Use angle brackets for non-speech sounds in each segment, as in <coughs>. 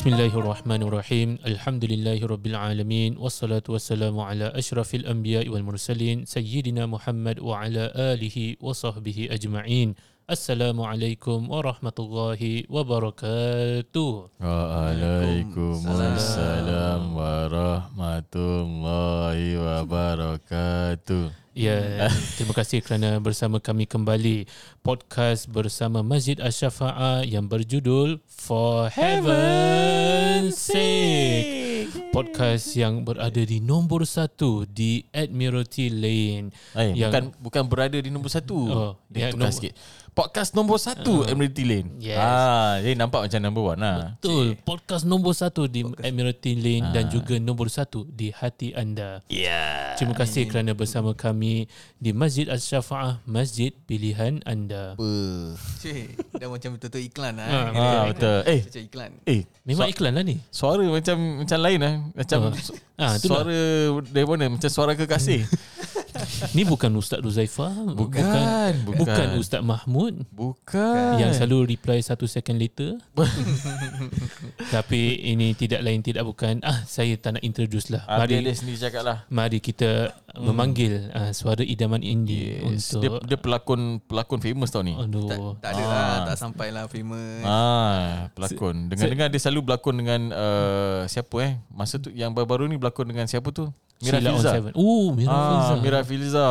بسم الله الرحمن الرحيم الحمد لله رب العالمين والصلاة والسلام على أشرف الأنبياء والمرسلين سيدنا محمد وعلى آله وصحبه أجمعين السلام عليكم ورحمة الله وبركاته وعليكم السلام ورحمة الله وبركاته Ya, <laughs> terima kasih kerana bersama kami kembali podcast bersama Masjid Asy-Syafa'ah yang berjudul For Heaven's Sake. Podcast yang berada di nombor satu di Admiralty Lane. Eh, Yang- bukan bukan berada di nombor satu. Oh, Dia ya, tukar nombor- sikit. Podcast nombor satu Admiralty Lane. Yes. Ah, jadi nampak macam number one lah. Betul, podcast nombor satu di Admiralty Lane dan juga nombor satu di hati anda. Yeah. Terima kasih kerana bersama kami di Masjid Asy-Syafa'ah, masjid pilihan anda. Cik, dah macam betul-betul iklan lah. Ah, Kira- Ah, betul. Eh, Macam iklan. eh. Memang iklan lah ni. Suara macam macam lain lah. Macam Oh. su- Ah, itulah. suara dari mana? Macam suara kekasih. <laughs> Ni bukan Ustaz Ruzaifah, Bukan, bukan, bukan. bukan Ustaz Mahmud Bukan. yang selalu reply satu second later. <laughs> Tapi ini tidak lain tidak bukan. Ah, saya tak nak introduce lah. Ah, Mari dia sendiri cakap lah. mari kita memanggil ah, suara idaman indie Yes. untuk Dia, dia pelakon pelakon famous tau ni. Tak, Aduh. tak ada lah, tak sampai lah famous. Ah, pelakon. Dengar-dengar dia selalu berlakon dengan uh, siapa eh? Masa tu yang baru-baru ni berlakon dengan siapa tu? Mira Sheila Filza. Oh, Mira Ah, Filza. Mira Filza.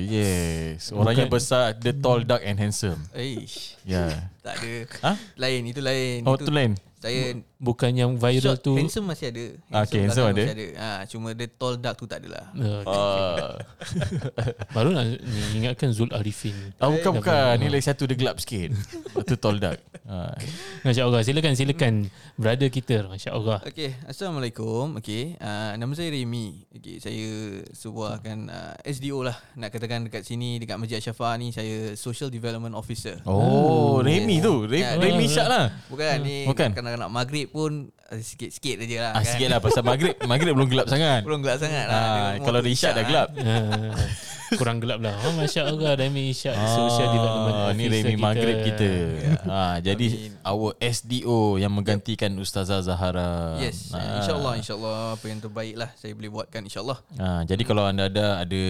Yes. Orangnya Bukan- besar, the tall, dark and handsome. Eish, Ya. Yeah. tak ada. Ha? Lain, itu lain. Oh, itu tu lain. Saya Bukan yang viral short, tu. handsome masih ada. Ah, okay, handsome ada. Masih ada. Ha, cuma dia tall dark tu tak ada lah. Uh, Ah, <laughs> baru nak ingatkan Zul Arifin. ah bukan bukan. Ni lagi satu dia gelap sikit. Tu tall dark. Ah. Masya Allah. Silakan, silakan. Brother kita. Masya Allah. Okey, Assalamualaikum. Okey, uh, nama saya Remy. Okey, saya sebuahkan uh, SDO lah. Nak katakan dekat sini dekat Masjid Asy-Syafa'ah ni saya Social Development Officer. Oh, Remy tu. Re- Ya, Remy ya. Syak lah. Bukan ni Bukan. Kadang-kadang nak maghrib pun uh, sikit-sikit aja lah Ah, sikit lah pasal maghrib. <laughs> Maghrib belum gelap sangat. Belum gelap sangat lah. Ah, kalau dia isyak dah kan. gelap. Ah, <laughs> kurang gelap lah. Oh, Masya Allah. Remy Development Ah, Ni Remy kita. Maghrib kita. ha, jadi Amin. our SDO yang menggantikan Ustazah Zahara. Yes, Ah. insyaAllah, insyaAllah apa yang terbaik lah saya boleh buatkan insyaAllah. Ha, jadi kalau anda ada ada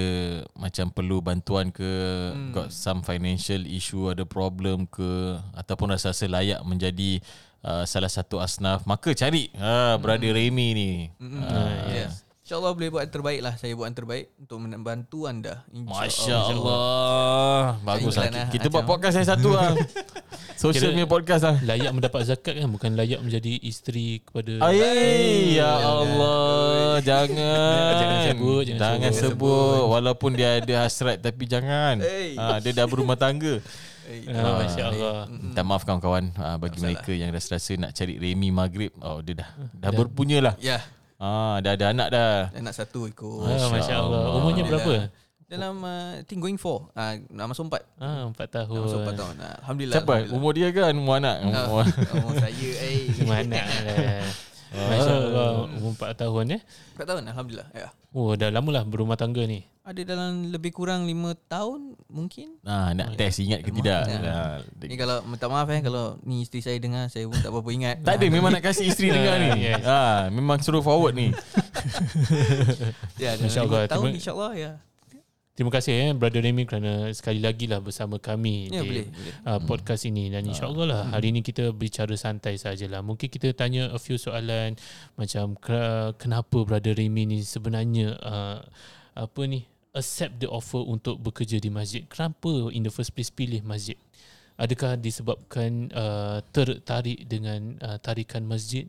macam perlu bantuan ke hmm. got some financial issue ada problem ke ataupun rasa-rasa layak menjadi uh, salah satu asnaf maka cari ha brother Remy ni. Mm, Ha, yes. InsyaAllah boleh buat yang terbaik lah Saya buat yang terbaik Untuk membantu anda Masya Allah Bagus lah lah, Kita buat macam- podcast yang satu lah <laughs> Social media podcast lah Layak mendapat zakat kan Bukan layak menjadi isteri kepada Ay, ya Allah, jangan. <laughs> Jangan sebut, jangan jangan sebut. sebut. Walaupun dia ada hasrat tapi jangan. Hey. Ha, dia dah berumah tangga. <laughs> Eh, ah, Masya Allah Minta maaf kawan-kawan ha, bagi mereka yang rasa-rasa nak cari Remy Maghrib. Oh, dia dah dah berpunya lah. Ya Ha, dah ada anak dah. Anak satu ikut ah, Masya Allah Umurnya berapa? Dalam uh, I think going for uh, Nak masuk empat Ah, empat tahun Nak masuk empat tahun uh, Alhamdulillah Siapa? Alhamdulillah. Umur dia kan? Umur anak? Ah, Umur. Umur saya eh. Mana lah <laughs> Masya Allah Umur empat tahun eh Empat tahun Alhamdulillah ya. Oh dah lama lah berumah tangga ni Ada dalam lebih kurang lima tahun Mungkin Ha, nak test ingat ke tidak? Ha, Ni kalau minta maaf eh Kalau ni isteri saya dengar Saya pun tak apa-apa ingat <laughs> tak ada <laughs> memang nak kasih isteri <laughs> dengar ni. Yes. Ha, memang suruh forward ni. Ya dalam Masya lima Allah, tahun insyaAllah ya Terima kasih eh Brother Remy kerana sekali lagi lah bersama kami Ya, di boleh, boleh. Uh, podcast ini dan insyaAllah lah hari ini kita bicara santai sajalah. Mungkin kita tanya a few soalan macam ke- kenapa Brother Remy ni sebenarnya uh, apa ni accept the offer untuk bekerja di masjid. Kenapa in the first place pilih masjid? Adakah disebabkan uh, tertarik dengan uh, tarikan masjid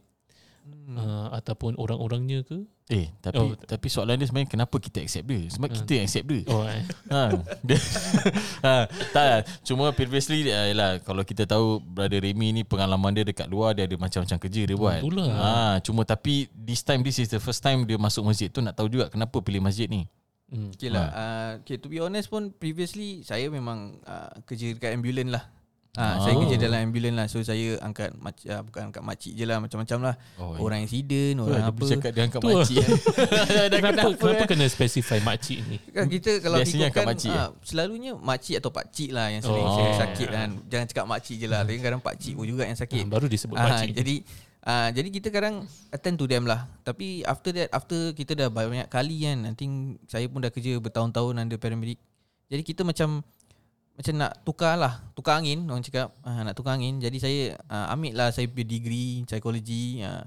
uh, ataupun orang-orangnya ke? Eh, tapi Oh. tapi soalan dia sebenarnya kenapa kita accept dia? Sebab kita yang accept dia. Oh, eh. <laughs> Ha. dia, <laughs> ha, tak lah. Cuma previously uh, yalah, kalau kita tahu brother Remy ni pengalaman dia dekat luar dia ada macam-macam kerja dia buat. Itulah. Ha, cuma tapi this time this is the first time dia masuk masjid tu nak tahu juga kenapa pilih masjid ni. Hmm. Okay lah uh, okay, To be honest pun Previously Saya memang uh, Kerja dekat ambulans lah Ah, Oh. Saya kerja dalam ambulans lah So saya angkat mac- uh, Bukan angkat makcik je lah Macam-macam lah Oh, Orang accident Orang Dia apa bercakap dia angkat makcik. <laughs> Kenapa, kenapa kena specify makcik ni? Kan kita kalau Biasanya angkat ikutkan makcik, ah, Selalunya makcik atau pakcik lah Yang sering Oh. oh. sakit kan Jangan cakap makcik je lah Tapi kadang pakcik pun juga yang sakit Ah, baru disebut Ah, makcik. Jadi uh, jadi kita kadang attend to them lah. Tapi after that, after kita dah banyak kali kan, I think saya pun dah kerja bertahun-tahun under paramedic. Jadi kita macam macam nak tukar lah, tukar angin orang cakap, uh, nak tukar angin. Jadi saya uh, ambil lah saya punya degree psikologi. Uh,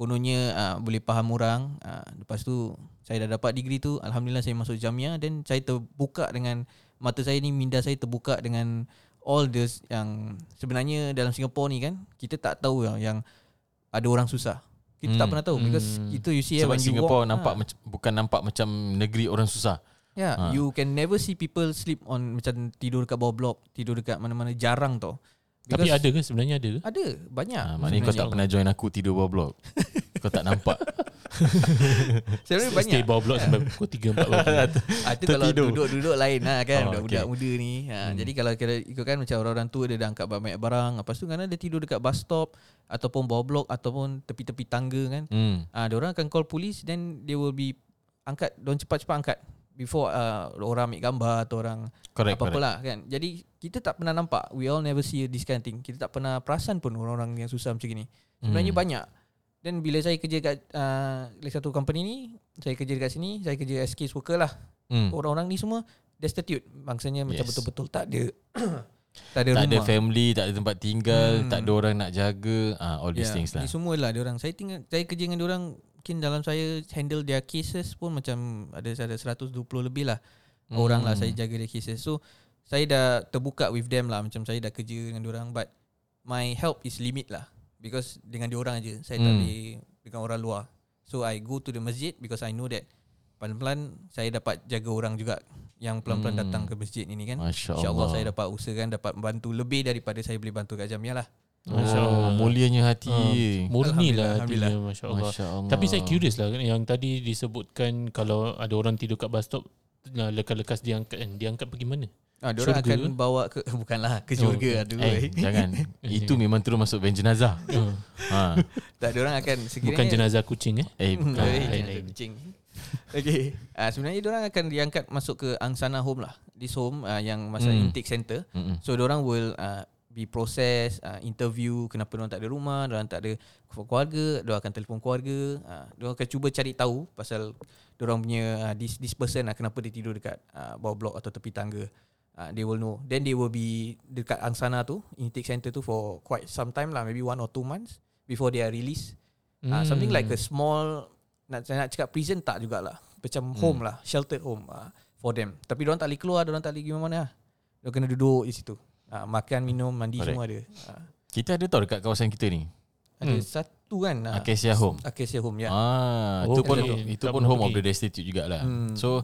kononnya uh, boleh faham orang. Uh, lepas tu saya dah dapat degree tu, alhamdulillah saya masuk Jamia dan saya terbuka dengan mata saya ni minda saya terbuka dengan all this yang sebenarnya dalam Singapore ni kan kita tak tahu yang, yang ada orang susah. Kita hmm. tak pernah tahu because Hmm. itu you see Sebab when you Singapore walk, nampak ah. macam bukan nampak macam negeri orang susah. Ya, Ha. you can never see people sleep on macam tidur dekat bawah blok, tidur dekat mana-mana jarang tau. Tapi Because ada ke sebenarnya ada ke? ada banyak. Ha, maknanya kau tak pernah join aku tidur bawah blok. kau tak nampak. <laughs> Sebenarnya banyak. Stay bawah blok sampai pukul 3 4 pagi. Ah, itu kalau duduk-duduk lain lah kan Oh, Budak-budak okay. muda ni ha, hmm. Jadi kalau kita ikutkan macam orang-orang tua Dia dah angkat banyak barang Lepas tu kadang dia tidur dekat bus stop Ataupun bawah blok Ataupun tepi-tepi tangga kan Hmm. Ah, uh, orang akan call police Then they will be Angkat Diorang cepat-cepat angkat Before uh, orang ambil gambar Atau orang Correct, Apa-apa correct. lah kan Jadi kita tak pernah nampak We all never see this kind of thing Kita tak pernah perasan pun Orang-orang yang susah macam ni Sebenarnya Hmm. banyak Dan bila saya kerja kat uh, Satu company ni Saya kerja dekat sini Saya kerja as case worker lah Hmm. orang-orang ni semua destitute. Maksudnya macam betul-betul tak ada <coughs> tak ada Tak ada rumah. family, tak ada tempat tinggal, Hmm. tak ada orang nak jaga, ah all these Ya, things lah. Ni semua lah dia orang. Saya tinggal saya kerja dengan dia orang mungkin dalam saya handle their cases pun macam ada ada 120 lebih lah. Hmm. Orang lah saya jaga their cases. So saya dah terbuka with them lah macam saya dah kerja dengan orang but my help is limit lah because dengan dia orang aja. Saya tak Hmm. boleh dengan orang luar. So I go to the masjid because I know that pelan-pelan saya dapat jaga orang juga yang pelan-pelan Hmm. datang ke masjid ini kan. Masya InsyaAllah Allah. saya dapat usahakan dapat membantu lebih daripada saya boleh bantu kat Jamia lah. Masya Oh, Allah. mulianya hati. Ah, Murni lah hatinya Masya Allah. Masya Allah. Tapi saya curious lah kan, Yang tadi disebutkan Kalau ada orang tidur kat bus stop Lekas-lekas diangkat kan Diangkat pergi mana? Ah, dia Syurga akan bawa ke <laughs> bukanlah ke Oh, syurga oh, Eh, <laughs> jangan. <laughs> Itu memang terus masuk van jenazah. Uh, ha. tak dia orang akan sekiranya bukan jenazah kucing eh? Eh, Hmm, bukan. eh, lain, jenazah kucing. Okay ah, Sebenarnya dia orang akan diangkat Masuk ke Angsana Home lah This home ah, Yang masa Hmm. intake center Mm-mm. So dia orang will uh, Be process uh, Interview Kenapa dia orang tak ada rumah Dia orang tak ada keluarga Dia akan telefon keluarga uh, Dia orang akan cuba cari tahu Pasal Dia orang punya uh, this, this person lah Kenapa dia tidur dekat uh, Bawah blok atau tepi tangga. Uh, They will know. Then they will be Dekat Angsana tu Intake center tu For quite some time lah Maybe one or two months Before they are released. Hmm. uh, Something like a small nak, nak cakap prison tak jugalah. Macam home lah Sheltered home uh, For them. Tapi diorang tak boleh keluar Diorang tak boleh pergi mana-mana Diorang kena duduk di situ uh, Makan, minum, mandi Correct. semua ada uh, Kita ada tau dekat kawasan kita ni. Ada Hmm. satu kan uh, Acacia Home. Acacia Home ya Ah, Oh, itu pun okay. itu pun home of pergi. the destitute jugalah. Hmm. So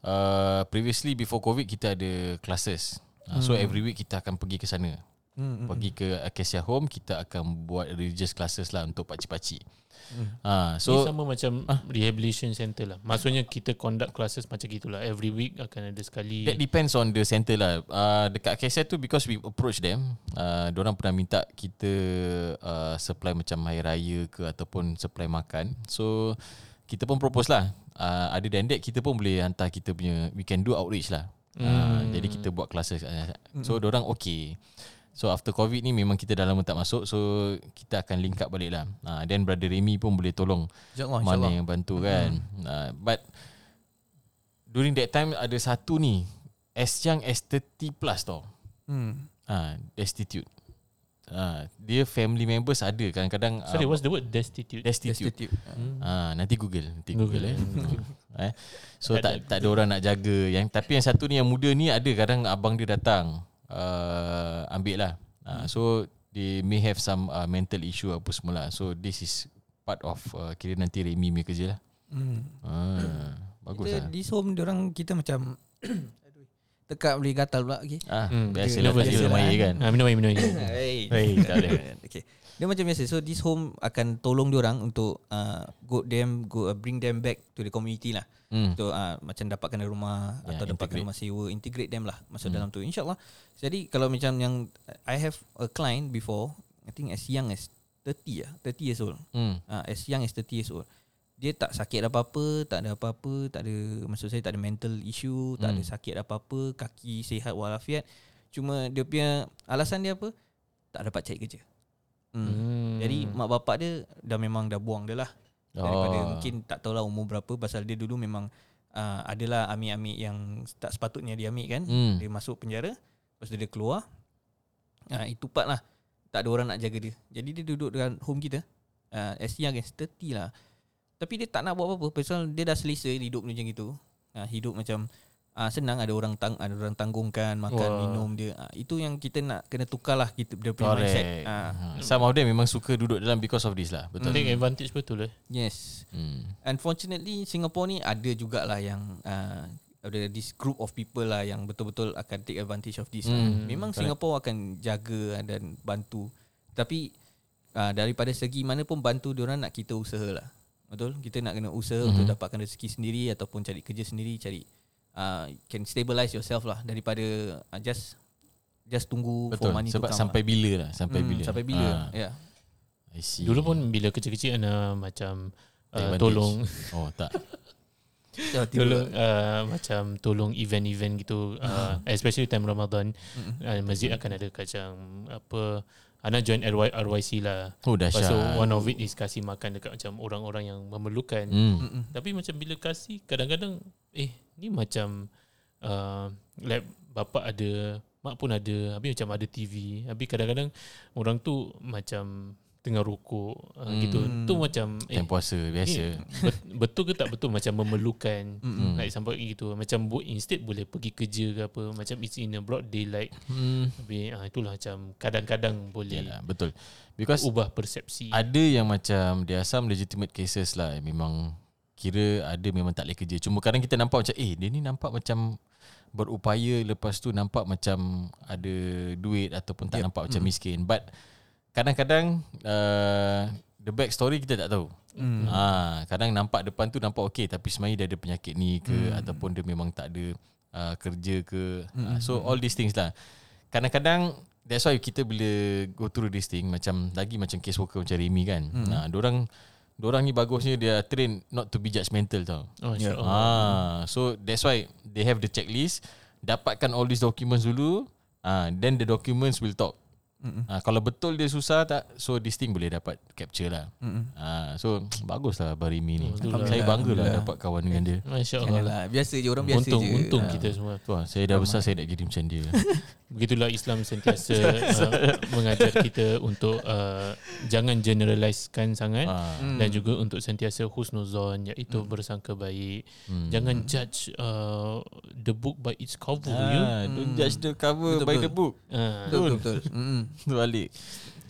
uh, previously before COVID kita ada classes. Uh, So Hmm. every week kita akan pergi ke sana. Hmm, hmm, Pergi ke Acacia Home kita akan buat religious classes lah untuk pakcik-pakcik. Hmm. Ah, So, so sama macam Ah. rehabilitation center lah. Maksudnya kita conduct classes macam gitulah. Every week akan ada sekali. That depends on the center lah. Uh, dekat Acacia tu because we approach them, uh, orang pernah minta kita uh, supply macam hari raya ke ataupun supply makan. So kita pun propose lah. Uh, other than that kita pun boleh hantar kita punya we can do outreach lah. Uh, Hmm. jadi kita buat classes. Uh, so orang okay. So after COVID ni memang kita dah lama tak masuk So kita akan link up balik lah uh, Then brother Remy pun boleh tolong InsyaAllah, mana insyaAllah. yang bantu kan uh, But During that time Ada satu ni As young as 30 plus tau hmm. uh, Destitute uh, Dia family members ada Kadang-kadang Sorry, uh, what's the word? Destitute. Destitute, Destitute Hmm. Ah, nanti Google, nanti Google, Google, eh. <laughs> eh. So Tak tak ada orang nak jaga. Yang tapi yang satu ni yang muda ni ada kadang abang dia datang uh, ambil lah. Uh, so they may have some uh, mental issue apa semula. So this is part of uh, kira nanti Remy punya kerja lah. hmm. Ah, bagus Kita lah. di home Diorang kita macam <coughs> Aduh, Tekak boleh gatal pula okay. Ah, Hmm, tadi je dalam lah. air kan. Ah, minum air, minum air. <laughs> Tak boleh. <laughs> okay. Dia macam biasa. So this home akan tolong diorang untuk uh, go them go uh, bring them back to the community lah. Hmm. So uh, macam dapatkan rumah Ya, atau dapatkan integrate. rumah sewa, integrate them lah masuk Hmm. dalam tu. InsyaAllah. Jadi kalau macam yang I have a client before, I think as young as 30 lah, 30 years old. Hmm. Uh, as young as 30 years old. Dia tak sakit apa-apa, tak ada apa-apa, tak ada maksud saya tak ada mental issue, tak ada Hmm. sakit apa-apa, kaki sihat walafiat. Cuma dia punya alasan dia apa? Tak dapat cari kerja. Hmm. Hmm. Jadi mak bapak dia dah memang dah buang dia lah. Daripada Oh. mungkin tak tahulah umur berapa pasal dia dulu memang uh, adalah ambil-ambil yang tak sepatutnya dia ambil kan. Hmm. Dia masuk penjara, lepas tu dia keluar. Uh, itu part lah. Tak ada orang nak jaga dia. Jadi dia duduk dengan home kita. Uh, as young as 30 lah. Tapi dia tak nak buat apa-apa pasal dia dah selesa hidup macam itu. Uh, hidup macam uh, senang ada orang tang ada orang tanggungkan makan Wah. minum dia. Uh, itu yang kita nak kena tukar lah kita dia punya mindset. Correct. Uh, Ha. Some of them memang suka duduk dalam because of this lah. Betul. Take advantage betul eh. yes. Hmm. Unfortunately Singapore ni ada jugalah yang uh, ada this group of people lah yang betul-betul akan take advantage of this. Hmm, Hmm, Memang correct. Singapore akan jaga dan bantu. Tapi uh, daripada segi mana pun bantu diorang nak kita usaha lah. Betul? Kita nak kena usaha mm-hmm. untuk dapatkan rezeki sendiri ataupun cari kerja sendiri, cari uh, can stabilize yourself lah daripada uh, just just tunggu for Betul. money Sebab to come sampai lah. bila lah? Sampai Hmm, bila? Sampai bila? Ha. Ya. Yeah. I see. Dulu pun bila kecil-kecil ana macam uh, tolong Oh tak. <laughs> Ya, tolong uh, macam tolong event-event gitu uh, especially time Ramadan uh, masjid akan ada kacang apa Ana join RY, RYC lah Oh Lepas tu dahsyat. one of it is kasih makan dekat macam orang-orang yang memerlukan. Mm-mm. Tapi macam bila kasih kadang-kadang eh ni macam uh, like bapak ada, mak pun ada, habis macam ada TV. Habis kadang-kadang orang tu macam tengah rokok uh, Hmm. gitu. Tu macam eh Time puasa biasa. bet- betul ke tak betul macam memerlukan <laughs> Mm-mm. like sampai gitu. Macam bu- instead boleh pergi kerja ke apa, macam it's in a broad daylight. Hmm. Habis uh, itulah macam kadang-kadang boleh Yalah, betul. Because ubah persepsi. ada yang macam there are some legitimate cases lah memang kira ada memang tak boleh kerja. Cuma kadang kita nampak macam eh dia ni nampak macam berupaya lepas tu nampak macam ada duit ataupun tak Yep. nampak macam miskin. But kadang-kadang uh, the back story kita tak tahu. Hmm. Ha, kadang nampak depan tu nampak okey tapi sebenarnya dia ada penyakit ni ke hmm. ataupun dia memang tak ada uh, kerja ke. Hmm. Uh, so all these things lah. Kadang-kadang that's why kita bila go through this thing macam lagi macam case worker macam Remy kan. Hmm. Nah, dorang dorang ni bagusnya dia train not to be judgmental tau. Oh, Yeah. Ah, so that's why they have the checklist. Dapatkan all these documents dulu. Ah, then the documents will talk. Mm-mm. Ah, kalau betul dia susah tak, so this thing boleh dapat capture lah. Mm-mm. Ah, so baguslah Barimi ni. Saya bangga lah dapat kawan dengan dia. Masya Allah. Janganlah Biasa je orang biasa Untung, je untung Ah. kita semua. Tu lah, saya dah besar saya nak jadi macam dia. <laughs> Begitulah Islam sentiasa <laughs> uh, mengajar kita untuk uh, jangan generalisekan sangat Hmm. dan juga untuk sentiasa husnuzon iaitu bersangka baik. hmm. Jangan judge uh, the book by its cover ya. Ah, don't judge the cover Betul, by betul. the book. Uh, Betul betul, betul. Mm-mm. Tu <laughs> balik.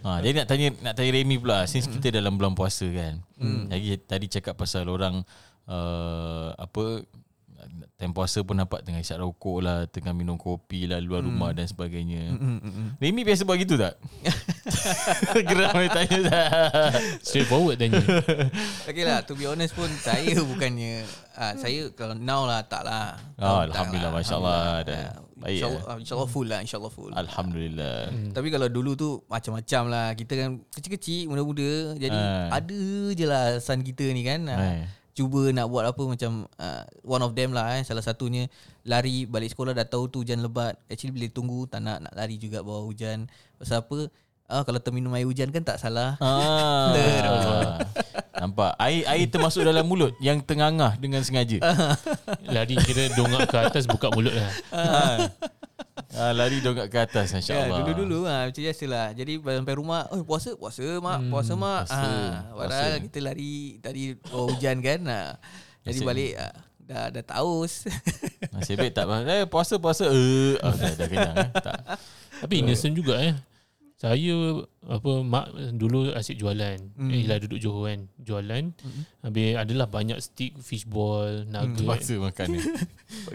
Ha, jadi nak tanya nak tanya Remy pula since kita dalam bulan puasa kan. Hmm. Lagi tadi cakap pasal orang uh, apa time puasa pun nampak tengah isap rokok lah, tengah minum kopi lah luar rumah dan sebagainya. Mm-mm, mm-mm. Remy biasa buat gitu tak? <laughs> Geram dia tanya tak? straightforward tanya. <laughs> Okay lah To be honest pun Saya bukannya uh, Saya kalau now lah Tak lah Oh, Tak Alhamdulillah, lah. Masya Allah. Alhamdulillah. Dah Ah, baik, InsyaAllah InsyaAllah full lah InsyaAllah full. Alhamdulillah. Tapi kalau dulu tu Macam-macam lah. Kita kan Kecil-kecil Muda-muda. Jadi Ah. Ada je lah Alasan kita ni kan. Hai. Cuba nak buat apa Macam uh, One of them lah eh. Salah satunya Lari balik sekolah Dah tahu tu hujan lebat. Actually bila tunggu Tak nak nak lari juga Bawah hujan. Pasal apa Ah, kalau terminum air hujan kan tak salah. Ah, <laughs> nampak air air termasuk dalam mulut yang tengangah dengan sengaja. <laughs> Lari kira dongak ke atas buka mulut lah. ah. ah, lari dongak ke atas Ya, masya-Allah. dulu-dulu ah macam biasalah. Jadi sampai rumah, oh puasa, puasa mak, hmm, puasa mak. puasa, ah, padahal puasa. kita lari tadi oh, hujan kan. Ah. Jadi balik ah, dah dah taus. Nasib baik tak eh puasa puasa eh oh, dah, dah kenyang eh. Tak. Tapi innocent juga eh. Saya apa mak dulu asyik jualan. Mm. Eh, lah duduk Johor kan. Jualan. Mm. Habis adalah banyak stick fishball, nugget. Paksa makan ni. <laughs>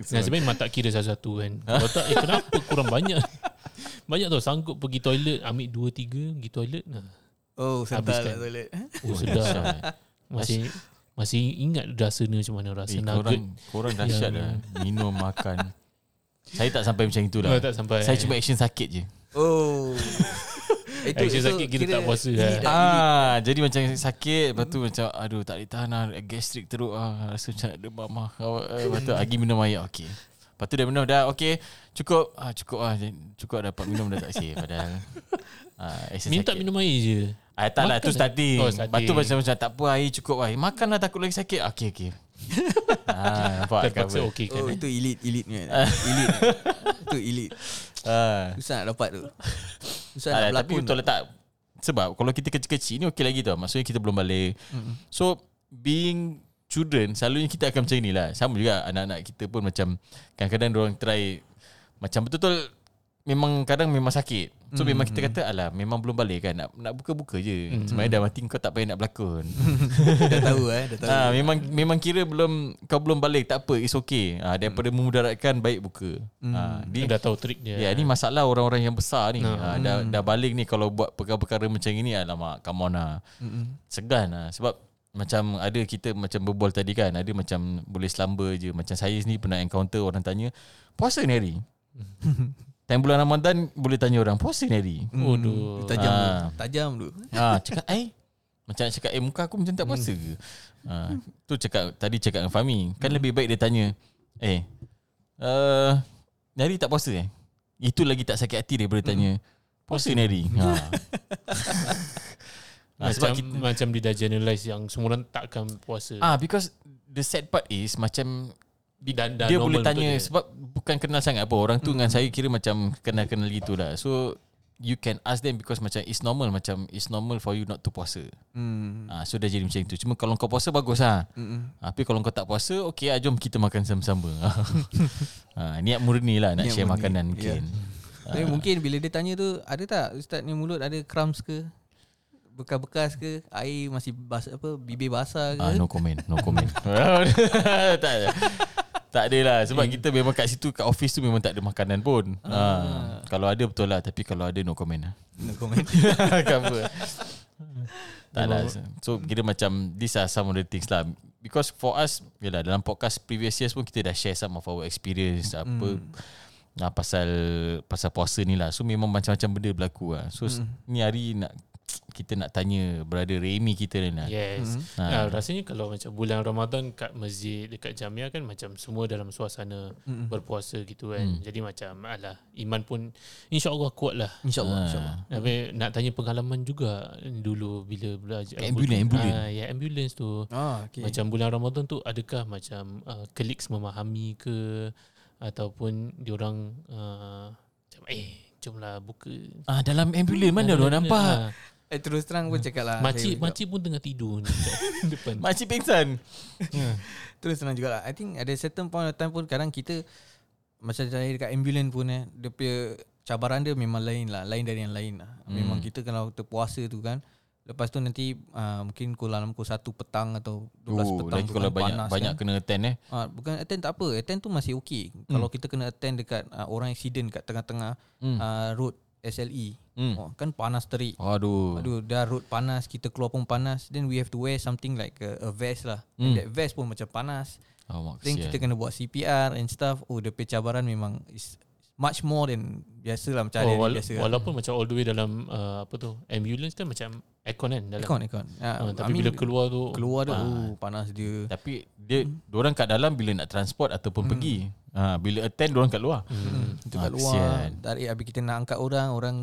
Nah, sebenarnya mak tak kira satu-satu kan. Kalau tak, eh kenapa kurang banyak? <laughs> Banyak tau sanggup pergi toilet, ambil dua tiga, pergi toilet. Nah. Oh, Habiskan. lah toilet. Oh, <laughs> sedap. Masih masih ingat rasanya macam mana rasa Eh, nugget. korang, korang dahsyat lah Minum, makan Saya tak sampai macam itu Oh, lah tak sampai. Saya cuma action sakit je Oh. Action sakit kita tak puasa lah. dah- Ah, jadi macam sakit lepas tu macam aduh tak boleh tahan lah gastrik teruk ah rasa macam nak demam ah. Eh, Lepas tu lagi minum air okey. Lepas tu dia minum dah okay Cukup ah, Cukup ah, Cukup dapat minum dah tak safe Padahal <laughs> ah, Minta sakit. minum air je. Ah, tak lah, Makan tu dah. starting. Oh, starting. Lepas tu macam, macam tak apa air cukup air. Makanlah takut lagi sakit. Okey, okey. <laughs> ah, nampak Terpaksa okey kan. Oh eh? itu elite elite ni. <laughs> elite. Itu elite. Ah. Susah nak dapat tu. Susah Ah, nak tapi berlakon. betul lah tak. Sebab kalau kita kecil-kecil ni okey lagi tau. Maksudnya kita belum balik. So, being children, selalunya kita akan macam inilah. Sama juga anak-anak kita pun macam kadang-kadang orang try macam betul-betul memang kadang memang sakit. So Hmm, memang kita kata alah memang belum balik kan nak nak buka-buka je. Hmm, Sebenarnya dah mati kau tak payah nak berlakon. <laughs> dah tahu eh, dah tahu. Ah, memang memang kira belum kau belum balik tak apa it's okay. Ah, daripada memudaratkan baik buka. Ah, Dia di, dah tahu trik dia. ya ni masalah orang-orang yang besar ni. Nah. Ah, dah dah balik ni kalau buat perkara-perkara macam ini alamak come on lah. Mm-mm. Segan lah sebab macam ada kita macam berbual tadi kan ada macam boleh slumber je macam saya sendiri pernah encounter orang tanya puasa ni hari <laughs> time bulan Ramadan boleh tanya orang puasa ni hari Aduh. Tajam tu. Ah. Tajam tu. Ah, cakap eh macam nak cakap eh muka aku macam tak puasa ke? Ah, tu cakap tadi cakap dengan Fahmi, kan lebih baik dia tanya, eh uh, ni hari tak puasa eh? Itu lagi tak sakit hati daripada tanya puasa ni hari. Ha. Macam, sebab kita, macam dia dah generalize yang semua orang takkan puasa. ah because the sad part is macam dan, dan dia boleh tanya dia. sebab bukan kenal sangat apa orang tu dengan saya kira macam kenal-kenal gitu lah. So you can ask them because macam it's normal macam it's normal for you not to puasa. Hmm. Ah, so dah jadi macam tu. Cuma kalau kau puasa bagus lah. Mm-mm. Ah, Tapi kalau kau tak puasa, okey ah, jom kita makan sama-sama. <laughs> ah, niat murni lah nak Niat share murni, makanan mungkin. <laughs> Tapi mungkin bila dia tanya tu ada tak ustaz ni mulut ada crumbs ke? Bekas-bekas ke? Air masih basah apa? Bibir basah ke? Ah, no comment, no comment. <laughs> tak ada. Tak ada lah. Sebab kita memang kat situ Kat office tu memang tak ada makanan pun. Ah. Kalau ada betul lah. Tapi kalau ada no comment lah. No comment. <laughs> Cover. Tak lah. So kira macam These are some of the things lah. Because for us Yelah dalam podcast Previous years pun Kita dah share some of our experience Apa nah, Pasal Pasal puasa ni lah. So memang macam-macam benda berlaku lah. So mm. ni hari nak Kita nak tanya Brother Remy kita ni lah Yes. Ha. Nah, rasanya kalau macam bulan Ramadan kat masjid dekat Jamia kan macam semua dalam suasana Mm-mm. berpuasa gitu kan. Jadi macam alah iman pun insya-Allah kuat lah. InsyaAllah. Ah. InsyaAllah. Tapi nak tanya pengalaman juga dulu bila belajar Ambulans, ambulans. Ah, ya ambulans tu. Ah, okay. Macam bulan Ramadan tu adakah macam uh, colleagues memahami ke ataupun diorang uh, macam eh jomlah buka. Ah dalam ambulans mana orang nampak Ah, Eh, terus terang pun cakap lah. makcik makcik pun tengah tidur ni <laughs> depan. Makcik pingsan Terus terang juga lah. I think ada certain point of time pun kadang kita macam saya dekat ambulans pun eh, dia punya cabaran dia memang lain lah. Lain dari yang lain lah. Hmm. Memang kita kalau terpuasa tu kan. Lepas tu nanti uh, mungkin pukul dalam pukul 1 petang atau 12 Oh, petang lagi kalau kan banyak panas banyak kan. kena attend eh. Ah, bukan attend tak apa. Attend tu masih okey. Hmm. Kalau kita kena attend dekat uh, orang accident kat tengah-tengah Hmm. uh, road SLE. Hmm. Oh, kan panas terik. Aduh. Aduh, dah road panas, kita keluar pun panas. Then we have to wear something like a, a vest lah. Hmm. And that vest pun macam panas. Oh, Then kita kena buat CPR and stuff. Oh, the cabaran memang is much more than biasa lah macam Oh, wala- biasa. lah. walaupun macam all the way dalam uh, apa tu ambulance kan macam aircon kan dalam. Aircon, aircon. Uh, Uh, tapi bila keluar tu keluar tu, Ah. oh, panas dia. Tapi dia hmm. orang kat dalam bila nak transport ataupun hmm. pergi. Ha, bila attend orang kat luar. Hmm. Itu Ah, kat luar. kesian. Tarik habis kita nak angkat orang, orang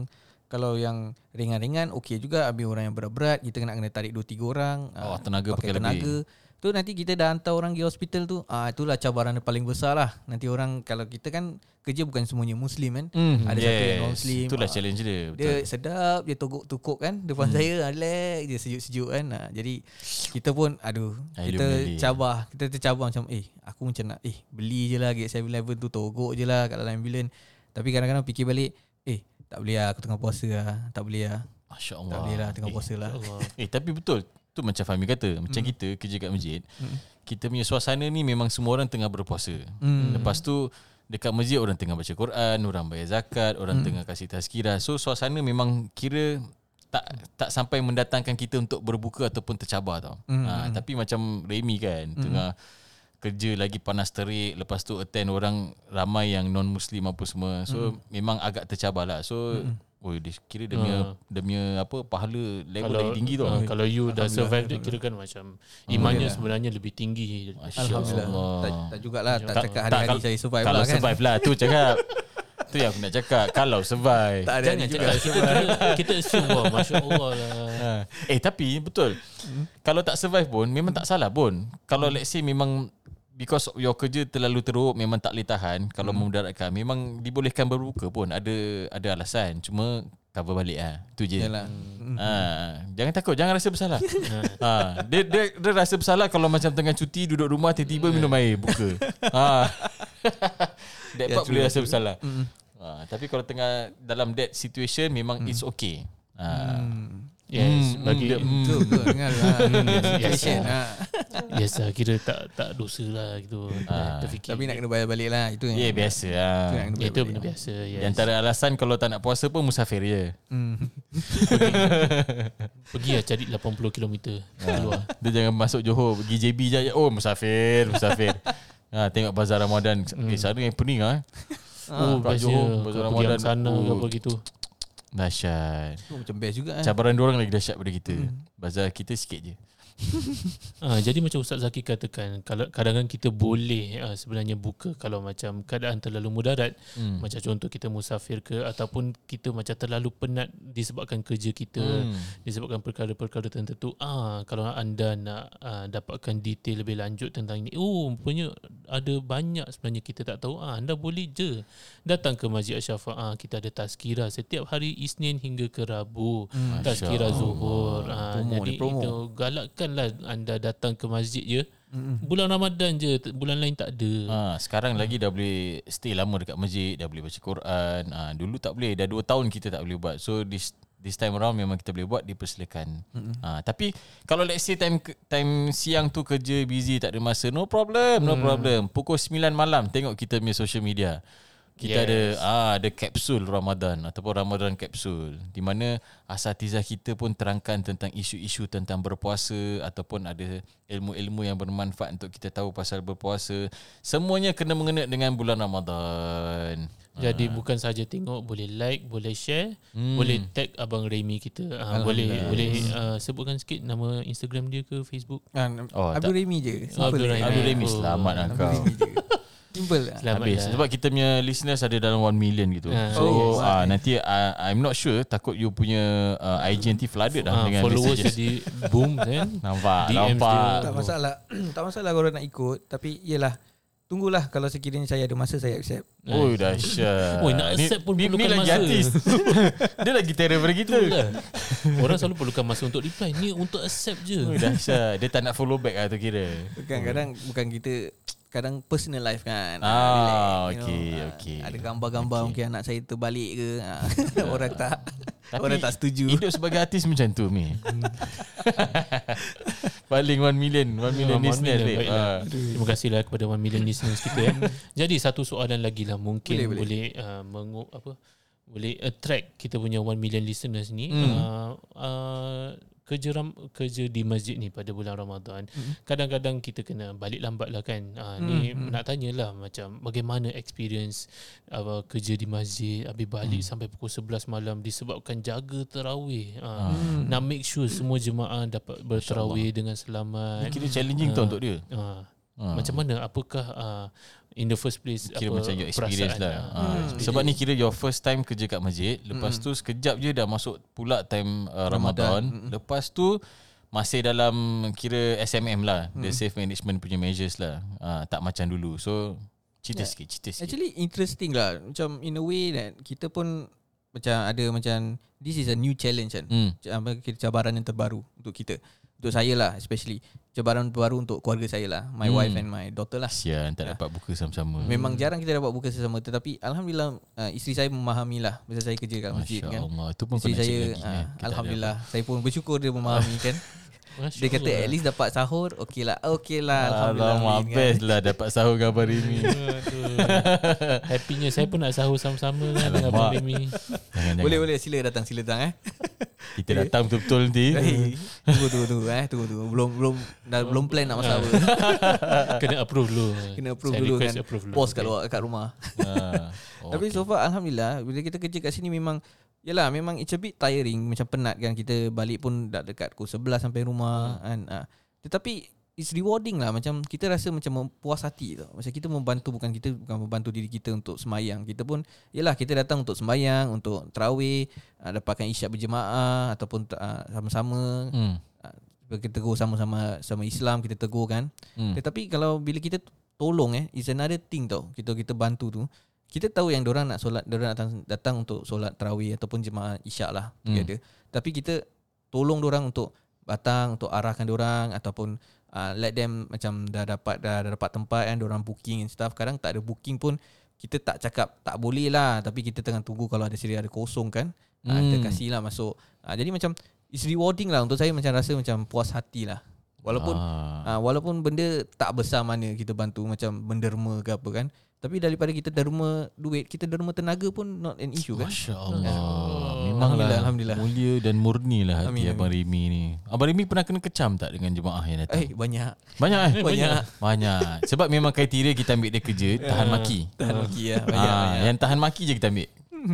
kalau yang ringan-ringan okey juga habis orang yang berat-berat kita nak kena tarik 2 3 orang. Oh, tenaga pakai pakai lebih. Tu nanti kita dah hantar orang pergi hospital tu. Ah itulah cabaran yang paling besar lah. Nanti orang kalau kita kan kerja bukan semuanya muslim kan. Hmm. Ada satu yang non-muslim. Itulah Ah, challenge dia. Dia Betul. sedap Dia togok-tokok kan Depan hmm. saya Relax je sejuk-sejuk kan ha, Jadi Kita pun Aduh Air Kita cabar Kita tercabar macam Eh aku macam nak Eh beli je lah Get 7-Eleven tu Togok je lah Kat dalam ambulans Tapi kadang-kadang fikir balik Eh tak boleh lah Aku tengah puasa lah Tak boleh lah Masya Tak boleh lah Tengah eh, puasa lah. <laughs> Eh tapi betul. Tu macam Fahmi kata, macam kita kerja kat masjid, kita punya suasana ni memang semua orang tengah berpuasa. Hmm. Lepas tu dekat masjid orang tengah baca Quran, orang bayar zakat, orang tengah kasih tazkirah. So suasana memang kira tak tak sampai mendatangkan kita untuk berbuka ataupun tercabar tau. Hmm. Ha, tapi macam Remy kan tengah kerja lagi panas terik lepas tu attend orang ramai yang non muslim apa semua so memang agak tercabar lah so Oh dia kira dia punya Ah. dia punya apa pahala level kalau lagi tinggi tu. ah, kalau you dah survive dia kira kan macam imannya Alhamdulillah. sebenarnya lebih tinggi Alhamdulillah. Allah. Tak, tak jugalah tak, Tak- cakap hari-hari kalau- saya survive Kalau lah kan. survive lah tu cakap. <laughs> tu yang aku nak cakap kalau survive. Tak ada Jangan juga. cakap kita, kita, kita assume wah Masya Allah lah Ha. Eh tapi betul. Kalau tak survive pun memang tak salah pun. Kalau let's say memang because your kerja terlalu teruk memang tak boleh tahan kalau memudaratkan memang dibolehkan berbuka pun ada ada alasan cuma cover balik ah tu je Yalah. Ha, jangan takut, jangan rasa bersalah. ha, <laughs> dia, dia dia rasa bersalah kalau macam tengah cuti duduk rumah tiba-tiba minum air buka. Ha. <laughs> <laughs> that Ya, part boleh rasa bersalah. Ha, tapi kalau tengah dalam that situation memang it's okay. Ha. Yes Hmm, Bagi hmm, hmm. Betul betul dengar lah. <laughs> yes. Ha. Yes lah Kira tak tak dosa lah gitu Ah. Terfikir Tapi nak kena bayar balik lah itu. Ya yeah, biasa lah. Itu bayar Itu balik. benda biasa Di yes. antara alasan kalau tak nak puasa pun musafir je. Hmm. <laughs> Pergi lah cari 80 km Keluar Dia jangan masuk Johor pergi JB je. Oh musafir, musafir. ha, <laughs> tengok bazar Ramadan. Eh sana yang pening ah. Oh best Johor, je Bazar Ramadan. sana ke Oh. apa gitu Dahsyat. Tu macam best juga eh. Cabaran dia orang lagi dahsyat pada kita. Bazar kita sikit je. <laughs> Ah, jadi macam Ustaz Zaki katakan kalau kadang-kadang kita boleh ah, sebenarnya buka kalau macam keadaan terlalu mudarat. Hmm. macam contoh kita musafir ke ataupun kita macam terlalu penat disebabkan kerja kita Hmm. disebabkan perkara-perkara tertentu. Ah kalau anda nak ah, dapatkan detail lebih lanjut tentang ini oh punya ada banyak sebenarnya kita tak tahu. Ah anda boleh je datang ke Masjid Asyafa ah kita ada tazkirah setiap hari Isnin hingga ke Rabu. Masya tazkirah zuhur. Ah Promo jadi promo. itu galakkanlah anda datang ke masjid je bulan Ramadan je bulan lain tak ada Ha, sekarang lagi dah boleh stay lama dekat masjid, dah boleh baca Quran. Ha, dulu tak boleh, dah 2 tahun kita tak boleh buat. So this this time around memang kita boleh buat dipersilakan. Ha, tapi kalau let's say time time siang tu kerja busy tak ada masa, no problem, no problem. Pukul 9 malam tengok kita punya social media. Kita Yes. ada ah ada kapsul Ramadan ataupun Ramadan kapsul di mana asatizah kita pun terangkan tentang isu-isu tentang berpuasa ataupun ada ilmu-ilmu yang bermanfaat untuk kita tahu pasal berpuasa. Semuanya kena mengena dengan bulan Ramadan. Jadi bukan saja tengok boleh like, boleh share, Hmm. boleh tag abang Remy kita. Uh, boleh boleh uh, sebutkan sikit nama Instagram dia ke Facebook. Ah, Oh, Abdul tak. Remy je. Oh, Abdul Remy. Abdul Remy Oh. selamat lah Abdul kau. Simple lah. Selamat Habis lah. sebab kita punya listeners ada dalam 1 million gitu. Ah, so yes. ah nanti ah, I'm not sure takut you punya uh, IG nanti flooded lah Ah, dengan followers messages. jadi boom <laughs> kan. Nampak, DMs nampak. Tak masalah. <clears throat> tak masalah kalau nak ikut. Tapi yelah. Tunggulah kalau sekiranya saya ada masa saya accept. Oh dahsyat. <laughs> Oi, nak accept pun ni, ni perlukan lagi masa. artis. <laughs> Dia lagi terror daripada kita. Itulah. Orang selalu perlukan masa untuk reply. Ni untuk accept je. Oh dahsyat. Dia tak nak follow back lah tu kira. Kadang-kadang bukan kita kadang personal life kan. Ah, relax, you okey, Ah, okey. Ada gambar-gambar Okey. mungkin anak saya terbalik ke. Ah, <laughs> <laughs> orang tak Tapi orang tak setuju. Hidup sebagai artis macam tu Mi. <laughs> Paling 1 million, 1 million Ah, listeners. million. Ah. Terima kasihlah kepada 1 million listeners kita ya. Jadi satu soalan lagi lah mungkin Boleh, boleh, boleh. boleh uh, mengu, apa boleh attract kita punya 1 million listeners ni Hmm. uh, uh, kerja ram, kerja di masjid ni pada bulan Ramadan. Kadang-kadang kita kena balik lambat lah kan. Uh, ni nak tanyalah macam bagaimana experience uh, kerja di masjid habis balik sampai pukul 11 malam disebabkan jaga tarawih. Uh, Nak make sure semua jemaah dapat bertarawih dengan selamat. Kira challenging tau untuk dia. Uh, Ah. Macam mana apakah uh, in the first place Kira apa macam your experience perasaan, lah. ah, Ah, experience. Sebab ni kira your first time kerja kat masjid. Lepas tu sekejap je dah masuk pula time uh, Ramadan. Lepas tu masih dalam kira SMM lah. The safe management punya measures lah. Ah, tak macam dulu. So cerita sikit, cerita sikit. Actually interesting lah. Macam in a way that kita pun macam ada macam this is a new challenge kan. Hmm. Macam cabaran yang terbaru untuk kita. Untuk saya lah especially. Cabaran baru untuk keluarga saya lah. My Hmm. wife and my daughter lah. Sian tak dapat buka sama-sama. Memang jarang kita dapat buka sesama tetapi alhamdulillah uh, isteri saya memahami lah masa saya kerja kat masjid Masya kan. Allah. Itu pun Isteri saya lagi. uh, kan. Kita tak alhamdulillah saya pun bersyukur dia memahami <laughs> kan. Masya Dia kata Allah. at least dapat sahur okey lah. Okey lah alhamdulillah. Alamak kan. best lah dapat sahur gambar ini. <laughs> Aduh. Happynya saya pun nak sahur sama-sama kan dengan Abang. Jangan, Boleh boleh sila datang sila datang eh. Kita datang betul-betul nanti. Eh, tunggu tunggu tunggu eh tunggu tunggu belum belum dah belum plan nak masak apa. <laughs> Kena approve dulu. Kena approve Saya dulu kan. approve dulu. Pos kat luar kat rumah. Ah, <laughs> Tapi so far alhamdulillah bila kita kerja kat sini memang Yelah memang it's a bit tiring. Macam penat kan Kita balik pun dah dekat pukul 11 sampai rumah kan uh, Tetapi it's rewarding lah. Macam kita rasa macam puas hati tau. Macam kita membantu bukan kita Bukan membantu diri kita untuk semayang Kita pun Yelah kita datang untuk semayang Untuk terawih uh, Dapatkan isyak berjemaah Ataupun uh, sama-sama. Hmm. uh, Kita tegur sama-sama Sama Islam kita tegur kan. Hmm. Tetapi kalau bila kita tolong eh It's another thing tau. Kita kita bantu tu kita tahu yang orang nak solat orang datang datang untuk solat tarawih ataupun jemaah isyak lah Hmm. together. Tapi kita tolong orang untuk datang untuk arahkan orang ataupun uh, let them macam dah dapat dah, dah dapat tempat kan orang booking and stuff. Kadang tak ada booking pun kita tak cakap tak boleh lah tapi kita tengah tunggu kalau ada sedia ada kosong kan. Hmm. Hmm. kita kasih lah masuk. Uh, jadi macam it's rewarding lah untuk saya macam rasa macam puas hati lah. Walaupun ah. Ha, walaupun benda tak besar mana kita bantu macam menderma ke apa kan. Tapi daripada kita derma duit, kita derma tenaga pun not an issue kan. Masya Allah Oh. Memanglah Alhamdulillah, Alhamdulillah. Mulia dan murni lah hati Amin, Abang Rimi ni Abang Rimi pernah kena kecam tak Dengan jemaah yang datang Eh banyak. Banyak eh Banyak. Banyak Sebab memang kriteria kita ambil dia kerja Tahan maki Tahan maki ya. Banyak, Ah, banyak. Yang tahan maki je kita ambil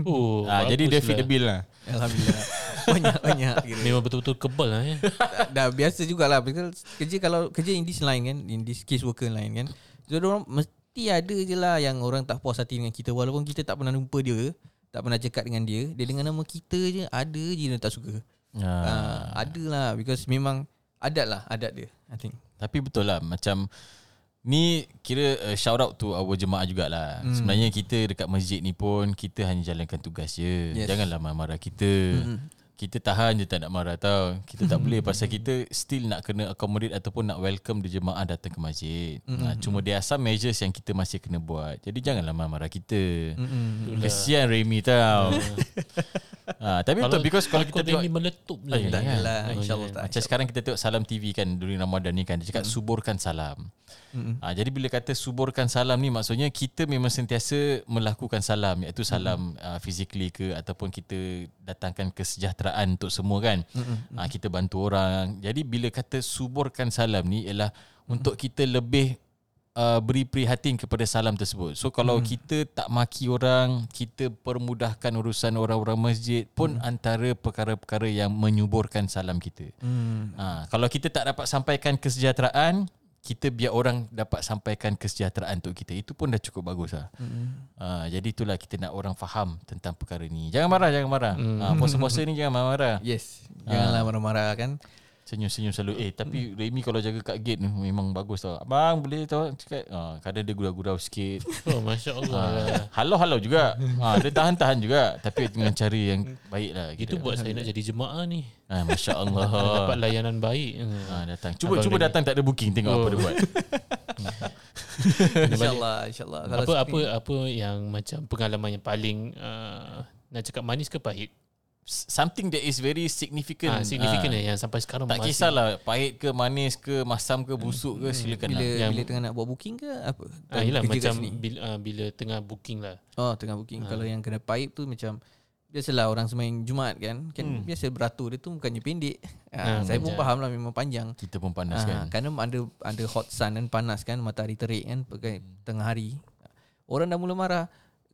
Oh, ah, Jadi dia fit the bill lah Alhamdulillah. <laughs> banyak banyak. Kira. Memang betul-betul kebal lah ya. dah, dah biasa jugalah kerja kalau kerja in this line kan, in this case worker line kan. So orang mesti ada je lah yang orang tak puas hati dengan kita walaupun kita tak pernah jumpa dia, tak pernah cakap dengan dia, dia dengan nama kita je ada je dia tak suka. ah. Ah, ada lah because memang adat lah adat dia I think. Tapi betul lah Macam Ni kira uh, shout out to our jemaah jugalah. Hmm. Sebenarnya kita dekat masjid ni pun kita hanya jalankan tugas je. Yes. Janganlah marah-marah kita. Hmm. Kita tahan je tak nak marah tau. Kita tak <laughs> boleh pasal kita still nak kena accommodate ataupun nak welcome the jemaah datang ke masjid. Hmm. Ha, cuma there are some measures yang kita masih kena buat. Jadi janganlah marah-marah kita. Hmm. Kesian Remy tau. <laughs> ha, tapi betul because kalau kita tengok ni meletup Ah, je. ya, Tak ya. adalah insyaAllah tak. macam sekarang kita tengok Salam TV kan During Ramadan ni kan Dia cakap suburkan salam Mm-mm. ha, Jadi bila kata suburkan salam ni Maksudnya kita memang sentiasa Melakukan salam Iaitu salam uh, physically ke Ataupun kita Datangkan kesejahteraan Untuk semua kan ha, Kita bantu orang Jadi bila kata suburkan salam ni Ialah Untuk kita lebih uh, beri prihatin kepada salam tersebut. So kalau hmm. kita tak maki orang, kita permudahkan urusan orang-orang masjid pun hmm. antara perkara-perkara yang menyuburkan salam kita. Hmm. Ha, kalau kita tak dapat sampaikan kesejahteraan, kita biar orang dapat sampaikan kesejahteraan untuk kita. Itu pun dah cukup bagus lah. Hmm. Ha, jadi itulah kita nak orang faham tentang perkara ni. Jangan marah, jangan marah. Ha, puasa-puasa ni jangan marah-marah. Yes. Janganlah marah-marah kan. Senyum-senyum selalu Eh tapi Remy kalau jaga kat gate ni Memang bagus tau Abang boleh tau Cakap ah, Kadang dia gurau-gurau sikit <laughs> Oh, Masya Allah. ah, Halau-halau juga ah, Dia tahan-tahan juga Tapi dengan cara yang baik lah Itu buat saya nak jadi jemaah ni. ah, Masya Allah <laughs> Dapat layanan baik. Hmm. ah, Datang Cuba Abang cuba Remy. datang tak ada booking Tengok apa Oh. dia buat <laughs> InsyaAllah InsyaAllah Kalau apa apa apa yang macam pengalaman yang paling uh, nak cakap manis ke pahit? Something that is very significant Ah, significant eh yang sampai sekarang Tak masih- kisahlah Pahit ke manis ke Masam ke busuk ke Silakan bila, lah bila tengah nak buat booking ke apa? Ah, yelah, macam bila, uh, bila tengah booking lah. Oh tengah booking Kalau yang kena pipe tu macam Biasalah orang semain Jumaat kan Kan hmm. biasa beratur dia tu bukannya pendek ha, Ah, Saya pun faham lah memang panjang Kita pun panas Ah, kan Kerana ada ada hot sun kan panas kan matahari terik kan pakai tengah hari. Orang dah mula marah.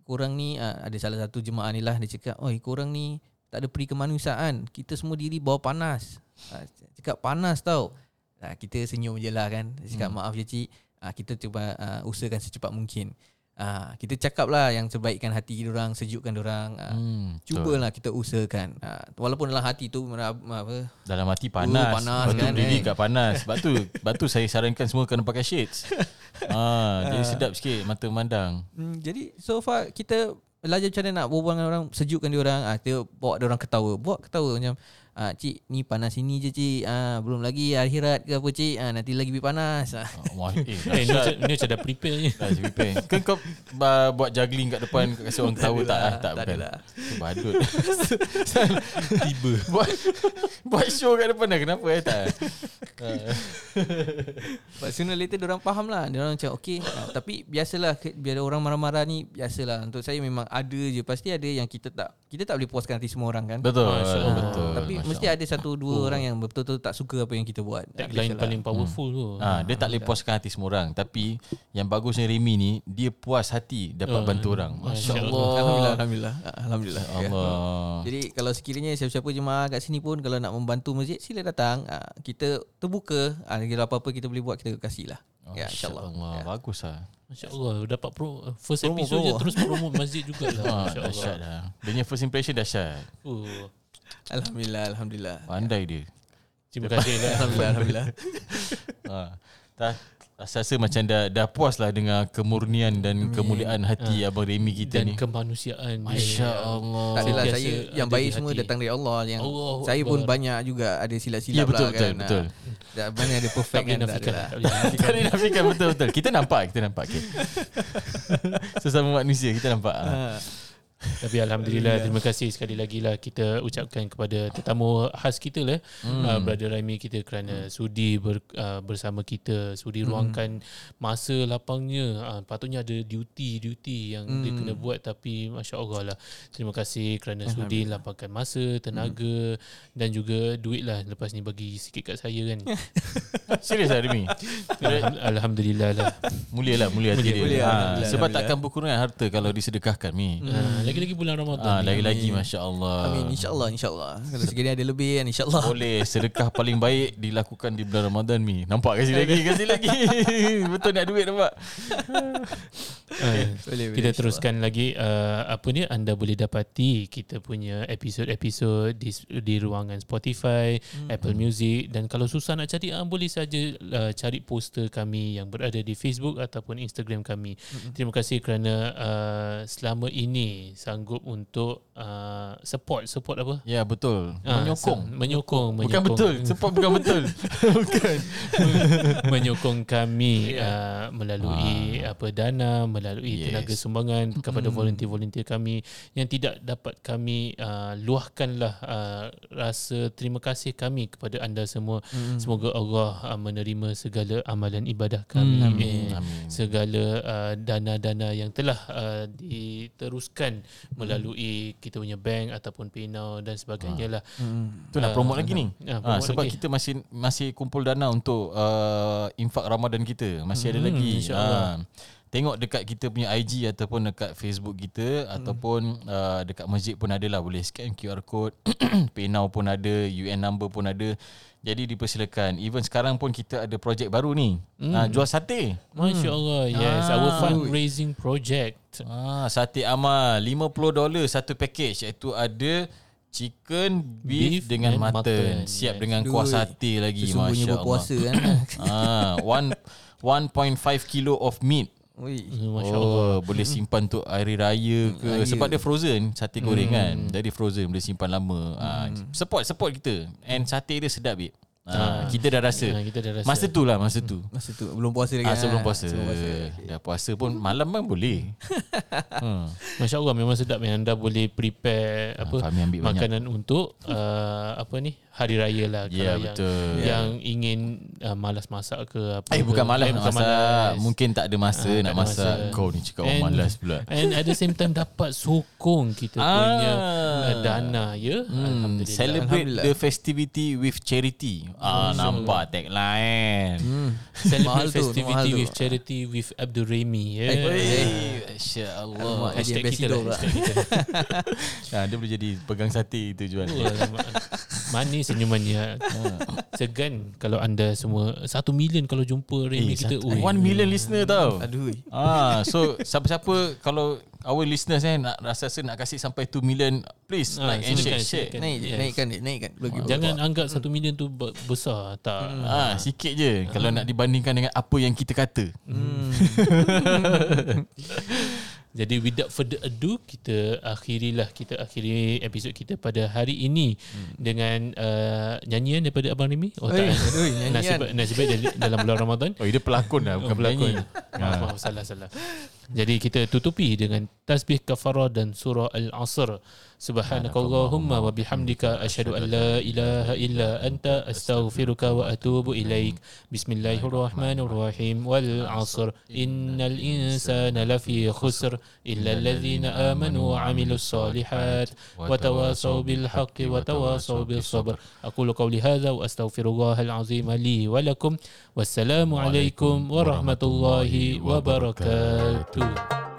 Korang ni ada salah satu jemaah ni lah dia cakap, "Oi, korang ni tak ada peri kemanusiaan. Kita semua diri bawah panas." Ah, cakap panas tau. Ah, kita senyum je lah kan. Cakap, "Maaf ya cik, ah, kita cuba ah, usahakan secepat mungkin." Ah, kita cakap lah yang sebaikkan hati orang, sejukkan orang. Ah, hmm, betul. Cubalah kita usahakan. Ah, walaupun dalam hati tu apa Dalam hati panas, Oh, panas kan, berdiri eh. kat panas Sebab tu Sebab tu saya sarankan semua Kena pakai shades ah, <laughs> Jadi sedap sikit Mata memandang Hmm, jadi so far kita belajar macam mana nak berbual dengan orang, sejukkan dia orang. Ah, kita bawa dia orang ketawa. Buat ketawa macam ah, cik ni panas ini je cik. Ah, belum lagi akhirat ke apa cik. Ah, nanti lagi lebih panas. Ah. Ah, Wah, eh, <laughs> Eh, ni, macam- ni macam dah prepare je. Dah prepare. Kan kau uh, buat juggling kat depan Kasi orang ketawa tak? Ah, tak, tak bukan. Tu badut. <laughs> Tiba. buat, buat show kat depan dah. Kenapa eh? Tak. But sooner later dia orang faham lah. Dia orang macam okay. Ah, tapi biasalah biar orang marah-marah ni biasalah. Untuk saya memang ada je. Pasti ada yang kita tak kita tak boleh puaskan hati semua orang kan. Betul. Masya Allah. betul. Tapi Masya mesti ada satu dua orang yang betul-betul tak suka apa yang kita buat. Tagline paling powerful tu. Ah, dia tak boleh puaskan hati semua orang Tapi Yang bagusnya Remy ni Dia puas hati Dapat Oh, bantu orang Masya Masya Allah Alhamdullah, alhamdulillah. Ah, Alhamdulillah. Ya. Allah Jadi kalau sekiranya siapa-siapa jemaah kat sini pun kalau nak membantu masjid sila datang. Ah, kita terbuka. Ah, kalau apa-apa kita boleh buat kita kasihlah. Ya insyaallah. Allah Ya. Bagus lah Masya Allah Dapat pro, first Promo, episode je promo. Terus promote masjid jugalah <laughs> ah, Masya Allah Dahsyat lah Dia punya first impression dahsyat uh, Alhamdulillah, alhamdullah. Pandai dia Terima kasih lah <laughs> Alhamdulillah, alhamdullah. ah, tak, Rasa macam dah, dah puas lah Dengan kemurnian dan kemuliaan hati Abang Remy kita Dan ni kemanusiaan dia. Masya Allah Tak adalah saya yang ada baik semua hati. datang dari Allah yang Allahu saya pun Akbar. banyak juga ada silap-silap Ya, betul, lah betul, kan. betul. Ah, mana ada perfect kan tak nafikan boleh nafikan <laughs> betul-betul Kita nampak Kita nampak okay. <laughs> Sesama manusia Kita nampak ah. Ah, Tapi Alhamdulillah Terima kasih sekali lagi lah Kita ucapkan kepada Tetamu khas kita lah hmm. uh, Brother Raimi kita Kerana sudi ber, uh, bersama kita Sudi ruangkan Masa lapangnya. Uh, Patutnya ada duty-duty Yang dia kena buat Tapi Masya Allah lah. Terima kasih kerana sudi lapangkan masa Tenaga Dan juga duit lah. Lepas ni bagi sikit kat saya kan. <laughs> Serius lah Remy Alham- Alhamdulillah lah. Mulia lah Mulia Mulia, dia. mulia, Ah, Alhamdulillah, Sebab Alhamdulillah. takkan berkurang harta Kalau disedekahkan Mi. Uh, Lagi-lagi bulan Ramadan Ah, ni. lagi-lagi Masya Allah Amin insyaallah insyaallah. Kalau sekiranya ada lebih kan insyaallah. Boleh sedekah paling baik Dilakukan di bulan Ramadan Mi Nampak kasih lagi Kasih lagi <laughs> Betul nak duit nampak Uh, <laughs> Boleh, boleh, kita insyaAllah. teruskan lagi uh, apa ni anda boleh dapati kita punya episod-episod di di ruangan Spotify, hmm. Apple Music dan kalau susah nak cari uh, boleh saja uh, cari poster kami yang berada di Facebook ataupun Instagram kami. Hmm. Terima kasih kerana uh, selama ini sanggup untuk uh, support. Support apa? Ya betul. Ah, Menyokong. se- menyokong, Bukan menyokong. betul. Support bukan betul. <laughs> Bukan. <laughs> Menyokong kami uh, melalui apa dana melalui Yes. tenaga sumbangan kepada volunteer-volunteer kami. Yang tidak dapat kami uh, luahkanlah uh, rasa terima kasih kami kepada anda semua. Semoga Allah uh, menerima segala amalan ibadah kami. Amin. Eh, Amin. segala uh, dana-dana yang telah uh, diteruskan melalui kita punya bank ataupun PayNow dan sebagainya lah. Tu nak promote lagi ni. Ah, ah, promote Sebab lagi. kita masih Masih kumpul dana untuk uh, Infak Ramadan kita. Masih ada Hmm, lagi. insyaAllah. Ah, Tengok dekat kita punya IG Ataupun dekat Facebook kita Ataupun uh, Dekat masjid pun ada lah. Boleh scan QR code <coughs> PayNow pun ada UN number pun ada Jadi dipersilakan Even sekarang pun kita ada projek baru ni ah, Jual sate Masya Allah Yes Ah. Our fundraising project Ah, sate amal 50 dolar satu package iaitu ada chicken beef, Beef dengan mutton. mutton, Siap yes. dengan kuah sate lagi Sesungguhnya masya-Allah. berpuasa kan. <coughs> ah, one 1.5 kilo of meat. Ui. Masya oh, Allah boleh simpan untuk hari raya ke Raya. sebab dia frozen sate goreng Hmm. kan. Jadi frozen boleh simpan lama. Ah, support support kita. And sate dia sedap bit. Ah, kita dah rasa. Ah, kita dah rasa. Masa tu lah masa tu. Masa tu belum puasa lagi. Ah, sebelum ah. puasa. Sebelum puasa. Okay. Dah puasa pun malam kan boleh. <laughs> hmm. Masya Allah memang sedap yang anda boleh prepare apa Fahmi ambil banyak. makanan untuk uh, apa ni hari raya lah Ya, kalau betul. yang yang ingin uh, malas masak ke apa Eh ke. bukan malas Eh, nak masak malas. Mungkin tak ada masa Ah, nak masak masa. Kau ni cakap orang And- malas pula And at the same time dapat sokong kita Ah. punya uh, dana ya hmm, alhamdulillah Celebrate Alhamdulillah. the festivity with charity Ah nampak tagline. Hmm. <laughs> celebrate festivity with charity with Abdul Remy ya Eh, Wey, Masya Allah. Alamak, jadi Hashtag kita lah hashtag kita. Dia boleh jadi pegang sate itu jual alamak. Manis senyumannya. <laughs> Segan Kalau anda semua. Satu million kalau jumpa Remy Eh, kita satu-. One million listener tau. Aduh. Ah, so siapa-siapa kalau our listeners eh nak rasa-rasa nak kasih sampai 2 million, please Ah, like and share. share. Naik, Yes. naikkan dia, naikkan. Bagi Jangan anggap satu million tu be- besar Tak Ah, sikit je kalau nak dibandingkan dengan apa yang kita kata. Hmm. <laughs> Jadi without further ado Kita akhirilah Kita akhiri episod kita pada hari ini Dengan uh, nyanyian daripada Abang Remy Oh Oi, tak oi, nyanyian. Nasib, nasib baik dari- dalam bulan Ramadan Oh, dia pelakon lah bukan Oh, pelakon. Maaf, maaf, salah, salah. Jadi kita tutupi dengan tasbih kafarah dan surah Al-Asr. سبحانك اللهم وبحمدك أشهد أن لا إله إلا أنت أستغفرك وأتوب إليك. بسم الله الرحمن الرحيم. والعصر. إن الإنسان لفي خسر. إلا الذين آمنوا وعملوا الصالحات وتواصوا بالحق وتواصوا بالصبر. أقول قولي هذا وأستغفر الله العظيم لي ولكم. والسلام عليكم ورحمة الله وبركاته.